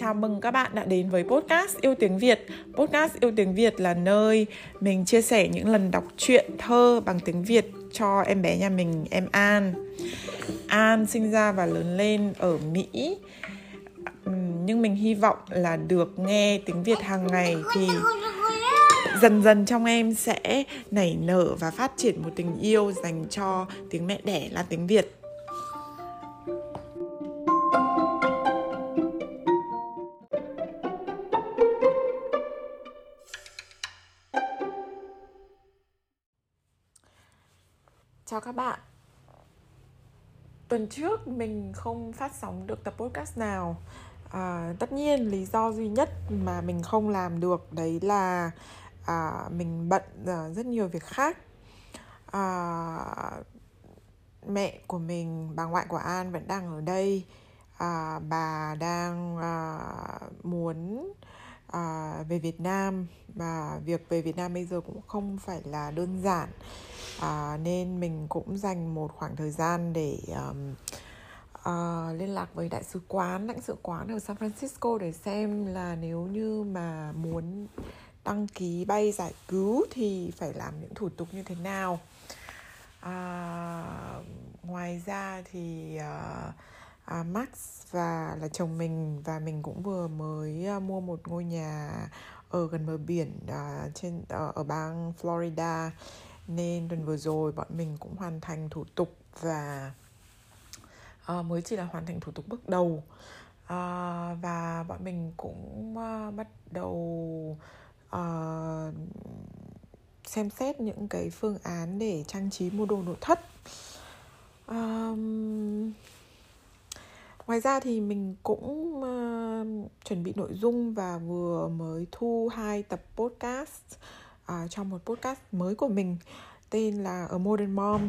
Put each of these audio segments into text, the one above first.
Chào mừng các bạn đã đến với podcast Yêu Tiếng Việt. Podcast Yêu Tiếng Việt là nơi mình chia sẻ những lần đọc truyện thơ bằng tiếng Việt cho em bé nhà mình, em An. An sinh ra và lớn lên ở Mỹ. Nhưng mình hy vọng là được nghe tiếng Việt hàng ngày thì dần dần trong em sẽ nảy nở và phát triển một tình yêu dành cho tiếng mẹ đẻ là tiếng Việt. Chào các bạn. Tuần trước mình không phát sóng được tập podcast nào. À, Tất nhiên lý do duy nhất mà mình không làm được Đấy là à, mình bận à, rất nhiều việc khác. À, Mẹ của mình, bà ngoại của An vẫn đang ở đây. À, Bà đang à, muốn à, về Việt Nam. Và việc về Việt Nam bây giờ cũng không phải là đơn giản à, nên mình cũng dành một khoảng thời gian để um, uh, liên lạc với đại sứ quán lãnh sự quán ở San Francisco để xem là nếu như mà muốn đăng ký bay giải cứu thì phải làm những thủ tục như thế nào. À, ngoài ra thì uh, à, Max và là chồng mình và mình cũng vừa mới uh, mua một ngôi nhà ở gần bờ biển uh, trên uh, ở bang Florida nên tuần vừa rồi bọn mình cũng hoàn thành thủ tục và uh, mới chỉ là hoàn thành thủ tục bước đầu. Uh, và bọn mình cũng uh, bắt đầu uh, xem xét những cái phương án để trang trí mua đồ nội thất. Um, ngoài ra thì mình cũng uh, chuẩn bị nội dung và vừa mới thu hai tập podcast uh, trong một podcast mới của mình tên là A Modern Mom.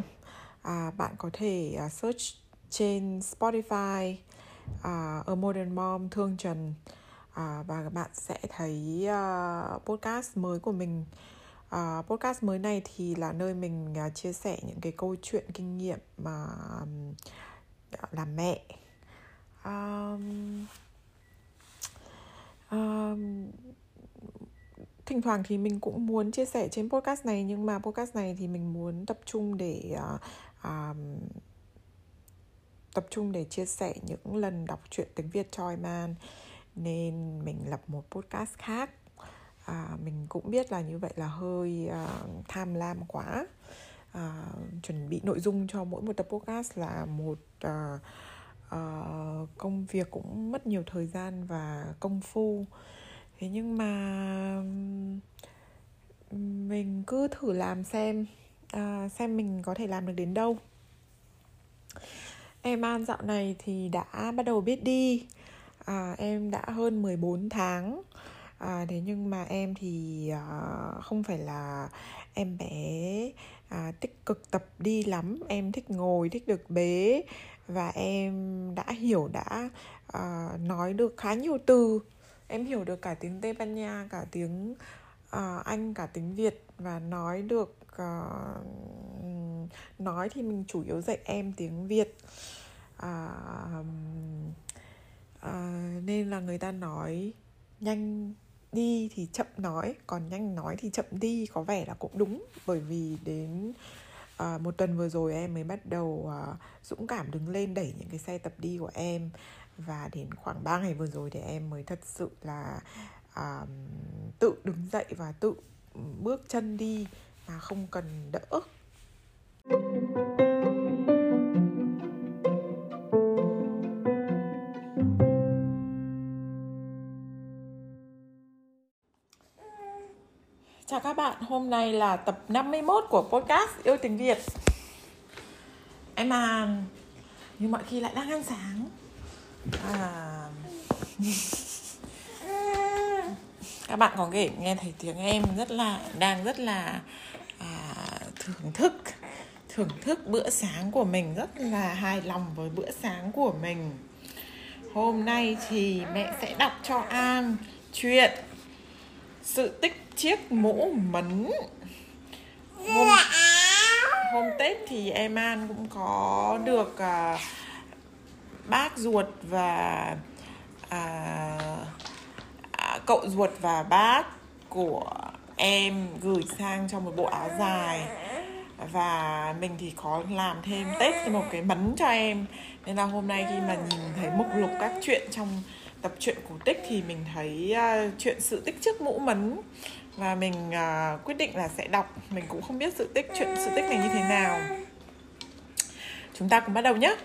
Uh, bạn có thể uh, search trên Spotify uh, A Modern Mom Thương Trần. Uh, và bạn sẽ thấy uh, podcast mới của mình. Uh, podcast mới này thì là nơi mình uh, chia sẻ những cái câu chuyện kinh nghiệm mà um, làm mẹ. Um, um, thỉnh thoảng thì mình cũng muốn chia sẻ trên podcast này nhưng mà podcast này thì mình muốn tập trung để uh, uh, tập trung để chia sẻ những lần đọc truyện tiếng Việt cho em nên mình lập một podcast khác. À, mình cũng biết là như vậy là hơi uh, tham lam quá. À, chuẩn bị nội dung cho mỗi một tập podcast là một uh, uh, công việc cũng mất nhiều thời gian và công phu thế nhưng mà mình cứ thử làm xem à, xem mình có thể làm được đến đâu. Em an dạo này thì đã bắt đầu biết đi. À, em đã hơn 14 tháng. À, thế nhưng mà em thì à, không phải là em bé à, tích cực tập đi lắm. Em thích ngồi thích được bế. Và em đã hiểu đã à, nói được khá nhiều từ em hiểu được cả tiếng tây ban nha cả tiếng uh, anh cả tiếng việt và nói được uh, nói thì mình chủ yếu dạy em tiếng việt. Uh, uh, nên là người ta nói nhanh đi thì chậm nói còn nhanh nói thì chậm đi có vẻ là cũng đúng. Bởi vì đến uh, một tuần vừa rồi em mới bắt đầu uh, dũng cảm đứng lên đẩy những cái xe tập đi của em và đến khoảng 3 ngày vừa rồi thì em mới thật sự là uh, tự đứng dậy và tự bước chân đi mà không cần đỡ. Chào các bạn, hôm nay là tập 51 của podcast Yêu Tiếng Việt. Em à, như mọi khi lại đang ăn sáng à... các bạn có thể nghe thấy tiếng em rất là đang rất là à, thưởng thức thưởng thức bữa sáng của mình rất là hài lòng với bữa sáng của mình. Hôm nay thì mẹ sẽ đọc cho an chuyện sự tích chiếc mũ mấn. Hôm, hôm tết thì em an cũng có được uh, bác ruột và à, à, cậu ruột và bác của em gửi sang cho một bộ áo dài. Và mình thì có làm thêm tết một cái mấn cho em. Nên là hôm nay khi mà nhìn thấy mục lục các chuyện trong tập truyện cổ tích thì mình thấy uh, chuyện sự tích trước mũ mấn. Và mình uh, quyết định là sẽ đọc. Mình cũng không biết sự tích chuyện sự tích này như thế nào. Chúng ta cùng bắt đầu nhé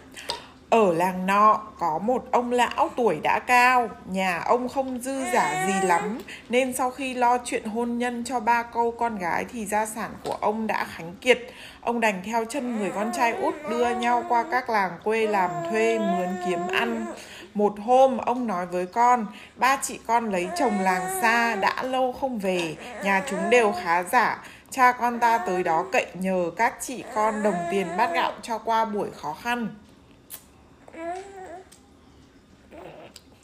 ở làng nọ có một ông lão tuổi đã cao, nhà ông không dư giả gì lắm, nên sau khi lo chuyện hôn nhân cho ba câu con gái thì gia sản của ông đã khánh kiệt. Ông đành theo chân người con trai út đưa nhau qua các làng quê làm thuê mướn kiếm ăn. Một hôm ông nói với con, ba chị con lấy chồng làng xa đã lâu không về, nhà chúng đều khá giả. Cha con ta tới đó cậy nhờ các chị con đồng tiền bát gạo cho qua buổi khó khăn.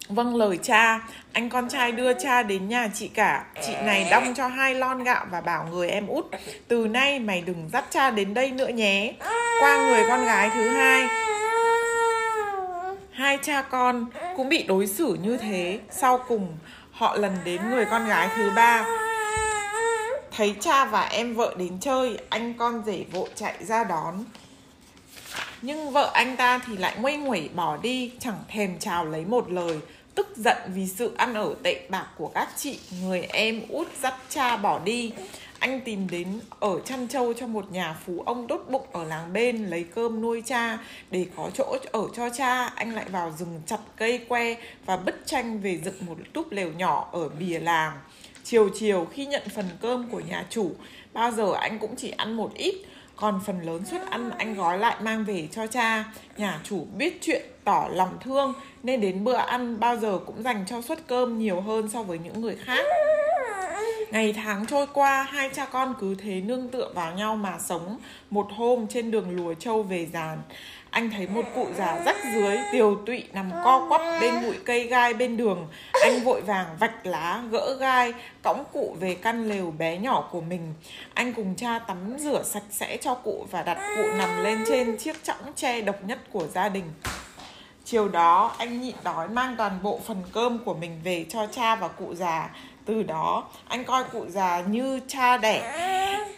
Vâng lời cha, anh con trai đưa cha đến nhà chị cả. Chị này đong cho hai lon gạo và bảo người em út Từ nay mày đừng dắt cha đến đây nữa nhé. Qua người con gái thứ hai. Hai cha con cũng bị đối xử như thế. Sau cùng họ lần đến người con gái thứ ba. Thấy cha và em vợ đến chơi Anh con rể vội chạy ra đón nhưng vợ anh ta thì lại nguây nguẩy bỏ đi, Chẳng thèm chào lấy một lời. Tức giận vì sự ăn ở tệ bạc của các chị, Người em út dắt cha bỏ đi. Anh tìm đến ở chăn trâu cho một nhà phú ông đốt bụng ở làng bên, Lấy cơm nuôi cha. Để có chỗ ở cho cha, Anh lại vào rừng chặt cây que Và bứt tranh về dựng một túp lều nhỏ ở bìa làng. Chiều chiều khi nhận phần cơm của nhà chủ, Bao giờ anh cũng chỉ ăn một ít còn phần lớn suất ăn anh gói lại mang về cho cha nhà chủ biết chuyện tỏ lòng thương nên đến bữa ăn bao giờ cũng dành cho suất cơm nhiều hơn so với những người khác Ngày tháng trôi qua, hai cha con cứ thế nương tựa vào nhau mà sống. Một hôm trên đường lùa châu về giàn, anh thấy một cụ già rách dưới, tiều tụy nằm co quắp bên bụi cây gai bên đường. Anh vội vàng vạch lá, gỡ gai, cõng cụ về căn lều bé nhỏ của mình. Anh cùng cha tắm rửa sạch sẽ cho cụ và đặt cụ nằm lên trên chiếc chõng tre độc nhất của gia đình. Chiều đó, anh nhịn đói mang toàn bộ phần cơm của mình về cho cha và cụ già từ đó anh coi cụ già như cha đẻ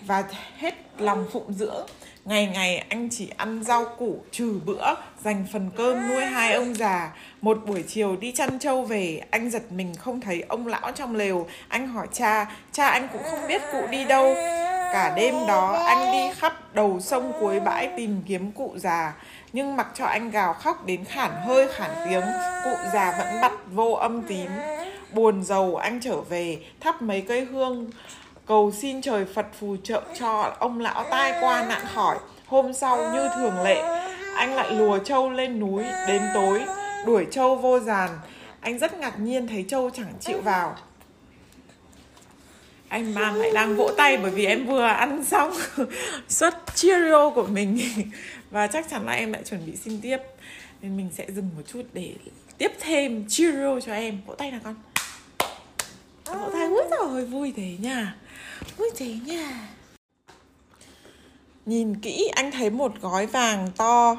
và hết lòng phụng dưỡng ngày ngày anh chỉ ăn rau củ, trừ bữa, dành phần cơm nuôi hai ông già. Một buổi chiều đi chăn trâu về, anh giật mình không thấy ông lão trong lều. Anh hỏi cha cha anh cũng không biết cụ đi đâu. Cả đêm đó, anh đi khắp đầu sông cuối bãi tìm kiếm cụ già. Nhưng mặc cho anh gào khóc đến khản hơi khản tiếng, cụ già vẫn bặt vô âm tím. Buồn giàu, anh trở về, thắp mấy cây hương cầu xin trời Phật phù trợ cho ông lão tai qua nạn khỏi. Hôm sau như thường lệ, anh lại lùa trâu lên núi đến tối, đuổi trâu vô giàn. Anh rất ngạc nhiên thấy trâu chẳng chịu vào. Anh mang lại đang vỗ tay bởi vì em vừa ăn xong suất Cheerio của mình và chắc chắn là em lại chuẩn bị xin tiếp nên mình sẽ dừng một chút để tiếp thêm Cheerio cho em vỗ tay nào con vỗ tay úi rồi vui thế nha Ui thế nha nhìn kỹ anh thấy một gói vàng to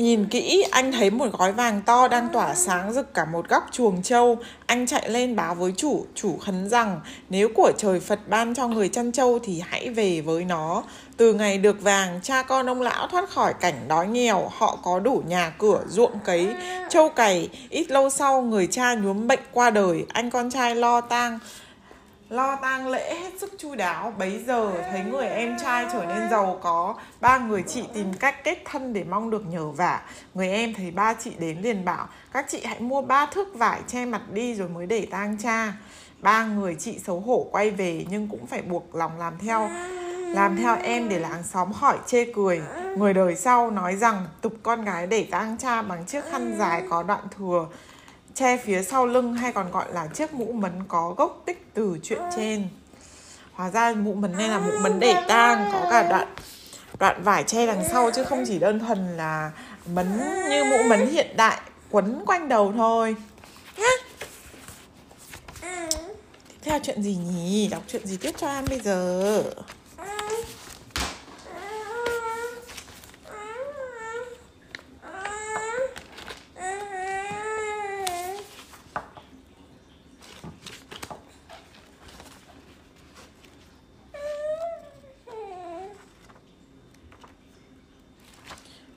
Nhìn kỹ, anh thấy một gói vàng to đang tỏa sáng rực cả một góc chuồng trâu. Anh chạy lên báo với chủ, chủ khấn rằng nếu của trời Phật ban cho người chăn trâu thì hãy về với nó. Từ ngày được vàng, cha con ông lão thoát khỏi cảnh đói nghèo, họ có đủ nhà cửa, ruộng cấy, trâu cày. Ít lâu sau, người cha nhuốm bệnh qua đời, anh con trai lo tang lo tang lễ hết sức chu đáo. Bấy giờ thấy người em trai trở nên giàu có. Ba người chị tìm cách kết thân để mong được nhờ vả. Người em thấy ba chị đến liền bảo, các chị hãy mua ba thước vải che mặt đi rồi mới để tang cha. Ba người chị xấu hổ quay về nhưng cũng phải buộc lòng làm theo. Làm theo em để làng xóm hỏi chê cười. Người đời sau nói rằng, tục con gái để tang cha bằng chiếc khăn dài có đoạn thừa che phía sau lưng hay còn gọi là chiếc mũ mấn có gốc tích từ chuyện trên. Hóa ra mũ mấn này là mũ mấn để tang có cả đoạn đoạn vải che đằng sau chứ không chỉ đơn thuần là mấn như mũ mấn hiện đại quấn quanh đầu thôi. Nhá. Tiếp theo chuyện gì nhỉ? Đọc chuyện gì tiếp cho an bây giờ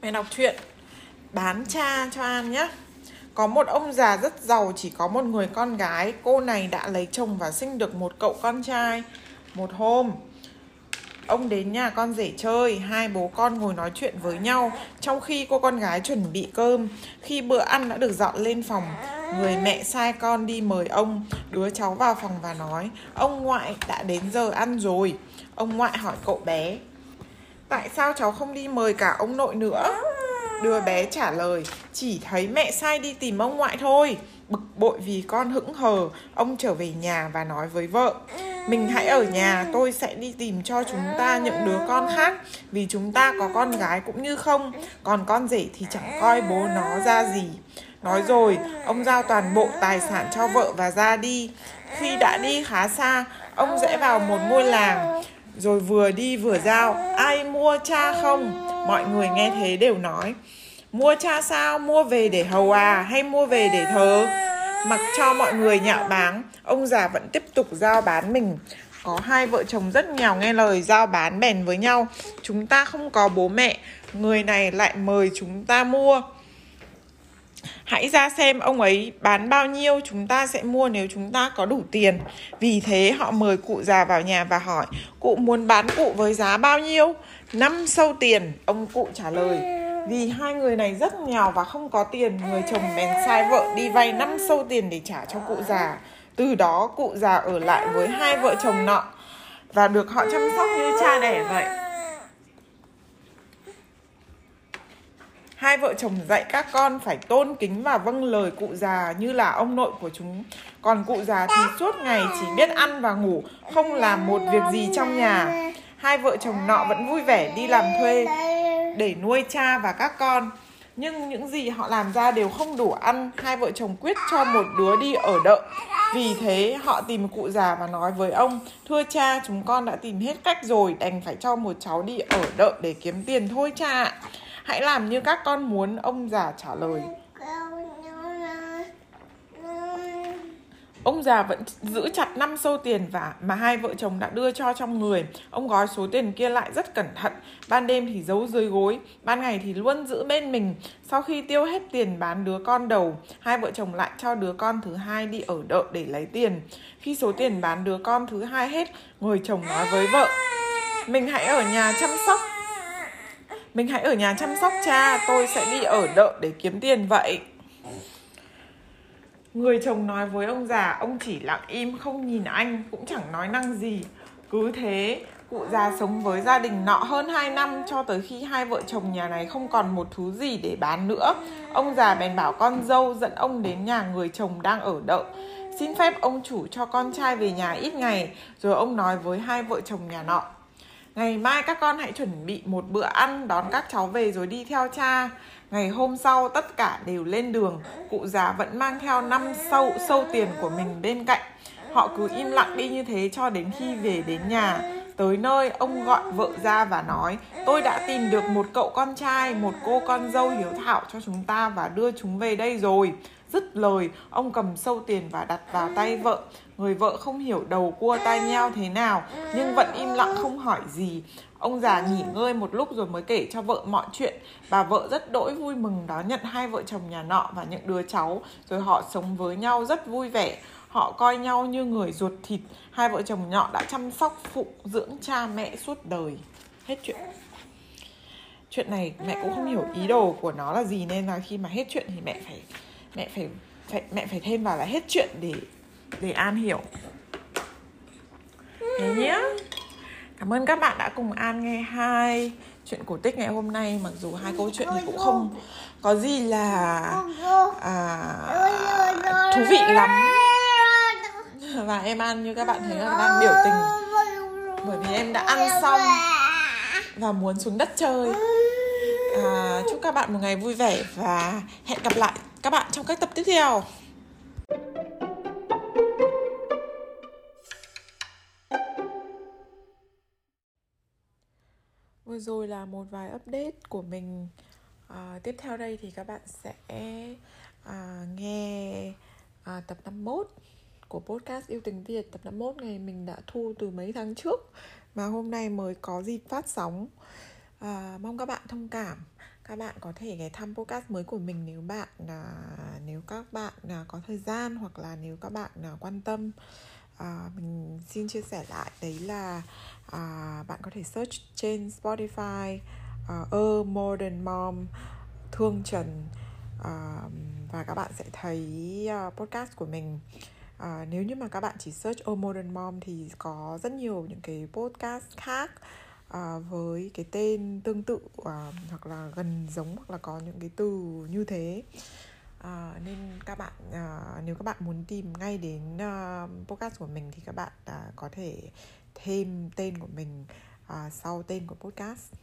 Mẹ đọc chuyện Bán cha cho An nhé Có một ông già rất giàu chỉ có một người con gái. Cô này đã lấy chồng và sinh được một cậu con trai. Một hôm Ông đến nhà con rể chơi, hai bố con ngồi nói chuyện với nhau. Trong khi cô con gái chuẩn bị cơm Khi bữa ăn đã được dọn lên phòng Người mẹ sai con đi mời ông. Đứa cháu vào phòng và nói Ông ngoại đã đến giờ ăn rồi. Ông ngoại hỏi cậu bé Tại sao cháu không đi mời cả ông nội nữa? Đứa bé trả lời Chỉ thấy mẹ sai đi tìm ông ngoại thôi Bực bội vì con hững hờ Ông trở về nhà và nói với vợ Mình hãy ở nhà Tôi sẽ đi tìm cho chúng ta những đứa con khác Vì chúng ta có con gái cũng như không Còn con rể thì chẳng coi bố nó ra gì Nói rồi, ông giao toàn bộ tài sản cho vợ và ra đi. Khi đã đi khá xa, ông rẽ vào một ngôi làng. Rồi vừa đi vừa giao, ai mua cha không? Mọi người nghe thế đều nói, mua cha sao, mua về để hầu à, hay mua về để thờ? Mặc cho mọi người nhạo báng, ông già vẫn tiếp tục giao bán mình. Có hai vợ chồng rất nghèo nghe lời giao bán bèn với nhau. Chúng ta không có bố mẹ, người này lại mời chúng ta mua. Hãy ra xem ông ấy bán bao nhiêu chúng ta sẽ mua nếu chúng ta có đủ tiền. Vì thế họ mời cụ già vào nhà và hỏi Cụ muốn bán cụ với giá bao nhiêu? Năm sâu tiền, ông cụ trả lời Vì hai người này rất nghèo và không có tiền Người chồng bèn sai vợ đi vay năm sâu tiền để trả cho cụ già Từ đó cụ già ở lại với hai vợ chồng nọ Và được họ chăm sóc như cha đẻ vậy Hai vợ chồng dạy các con phải tôn kính và vâng lời cụ già như là ông nội của chúng. Còn cụ già thì suốt ngày chỉ biết ăn và ngủ, không làm một việc gì trong nhà. Hai vợ chồng nọ vẫn vui vẻ đi làm thuê để nuôi cha và các con. Nhưng những gì họ làm ra đều không đủ ăn, hai vợ chồng quyết cho một đứa đi ở đợ. Vì thế họ tìm cụ già và nói với ông, thưa cha chúng con đã tìm hết cách rồi, đành phải cho một cháu đi ở đợ để kiếm tiền thôi cha ạ. Hãy làm như các con muốn, ông già trả lời. Ông già vẫn giữ chặt năm sâu tiền và mà hai vợ chồng đã đưa cho trong người. Ông gói số tiền kia lại rất cẩn thận. Ban đêm thì giấu dưới gối, ban ngày thì luôn giữ bên mình. Sau khi tiêu hết tiền bán đứa con đầu, hai vợ chồng lại cho đứa con thứ hai đi ở đợ để lấy tiền. Khi số tiền bán đứa con thứ hai hết, người chồng nói với vợ: "Mình hãy ở nhà chăm sóc mình hãy ở nhà chăm sóc cha, tôi sẽ đi ở đợ để kiếm tiền vậy. Người chồng nói với ông già, ông chỉ lặng im, không nhìn anh, cũng chẳng nói năng gì. Cứ thế, cụ già sống với gia đình nọ hơn 2 năm, cho tới khi hai vợ chồng nhà này không còn một thứ gì để bán nữa. Ông già bèn bảo con dâu dẫn ông đến nhà người chồng đang ở đợ. Xin phép ông chủ cho con trai về nhà ít ngày, rồi ông nói với hai vợ chồng nhà nọ. Ngày mai các con hãy chuẩn bị một bữa ăn đón các cháu về rồi đi theo cha. Ngày hôm sau tất cả đều lên đường, cụ già vẫn mang theo năm sâu sâu tiền của mình bên cạnh. Họ cứ im lặng đi như thế cho đến khi về đến nhà. Tới nơi ông gọi vợ ra và nói Tôi đã tìm được một cậu con trai, một cô con dâu hiếu thảo cho chúng ta và đưa chúng về đây rồi Dứt lời, ông cầm sâu tiền và đặt vào tay vợ. Người vợ không hiểu đầu cua tai nheo thế nào, nhưng vẫn im lặng không hỏi gì. Ông già nghỉ ngơi một lúc rồi mới kể cho vợ mọi chuyện. Bà vợ rất đỗi vui mừng đón nhận hai vợ chồng nhà nọ và những đứa cháu. Rồi họ sống với nhau rất vui vẻ. Họ coi nhau như người ruột thịt. Hai vợ chồng nhỏ đã chăm sóc phụ dưỡng cha mẹ suốt đời. Hết chuyện chuyện này mẹ cũng không hiểu ý đồ của nó là gì nên là khi mà hết chuyện thì mẹ phải mẹ phải, phải mẹ phải thêm vào là hết chuyện để để An hiểu. Thế nhé cảm ơn các bạn đã cùng An nghe hai chuyện cổ tích ngày hôm nay. Mặc dù hai câu chuyện thì cũng không có gì là à, thú vị lắm. Và em An như các bạn thấy là đang biểu tình. Bởi vì em đã ăn xong và muốn xuống đất chơi. À, chúc các bạn một ngày vui vẻ và hẹn gặp lại các bạn trong các tập tiếp theo. Vừa rồi là một vài update của mình. À, tiếp theo đây thì các bạn sẽ à, nghe à, tập 51 của podcast yêu tình Việt. Tập 51 ngày mình đã thu từ mấy tháng trước mà hôm nay mới có dịp phát sóng. À, mong các bạn thông cảm. Các bạn có thể ghé thăm podcast mới của mình nếu bạn là nếu các bạn là có thời gian hoặc là nếu các bạn là quan tâm à, mình xin chia sẻ lại đấy là à, bạn có thể search trên Spotify uh, A Modern Mom Thương Trần uh, và các bạn sẽ thấy uh, podcast của mình. Uh, nếu như mà các bạn chỉ search A Modern Mom thì có rất nhiều những cái podcast khác uh, với cái tên tương tự uh, hoặc là gần giống hoặc là có những cái từ như thế. À, nên các bạn à, nếu các bạn muốn tìm ngay đến uh, podcast của mình thì các bạn à, có thể thêm tên của mình à, sau tên của podcast.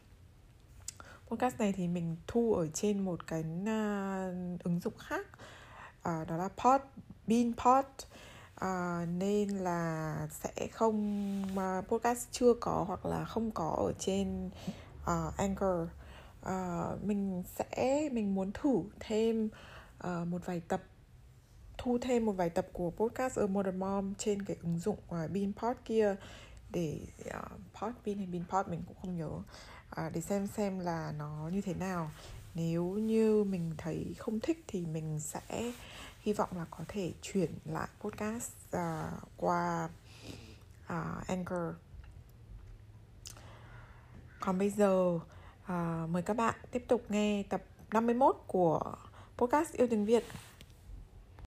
Podcast này thì mình thu ở trên một cái uh, ứng dụng khác uh, đó là pod beanpod. Uh, nên là sẽ không uh, podcast chưa có hoặc là không có ở trên uh, anchor. Uh, mình sẽ mình muốn thử thêm uh, một vài tập thu thêm một vài tập của podcast ở Modern Mom trên cái ứng dụng ờ, uh, Beanpod kia để ờ, uh, Podbean hay Beanpod mình cũng không nhớ. Uh, để xem xem là nó như thế nào. Nếu như mình thấy không thích thì mình sẽ hy vọng là có thể chuyển lại podcast uh, qua uh, Anchor. Còn bây giờ uh, mời các bạn tiếp tục nghe tập 51 của podcast yêu tiếng Việt.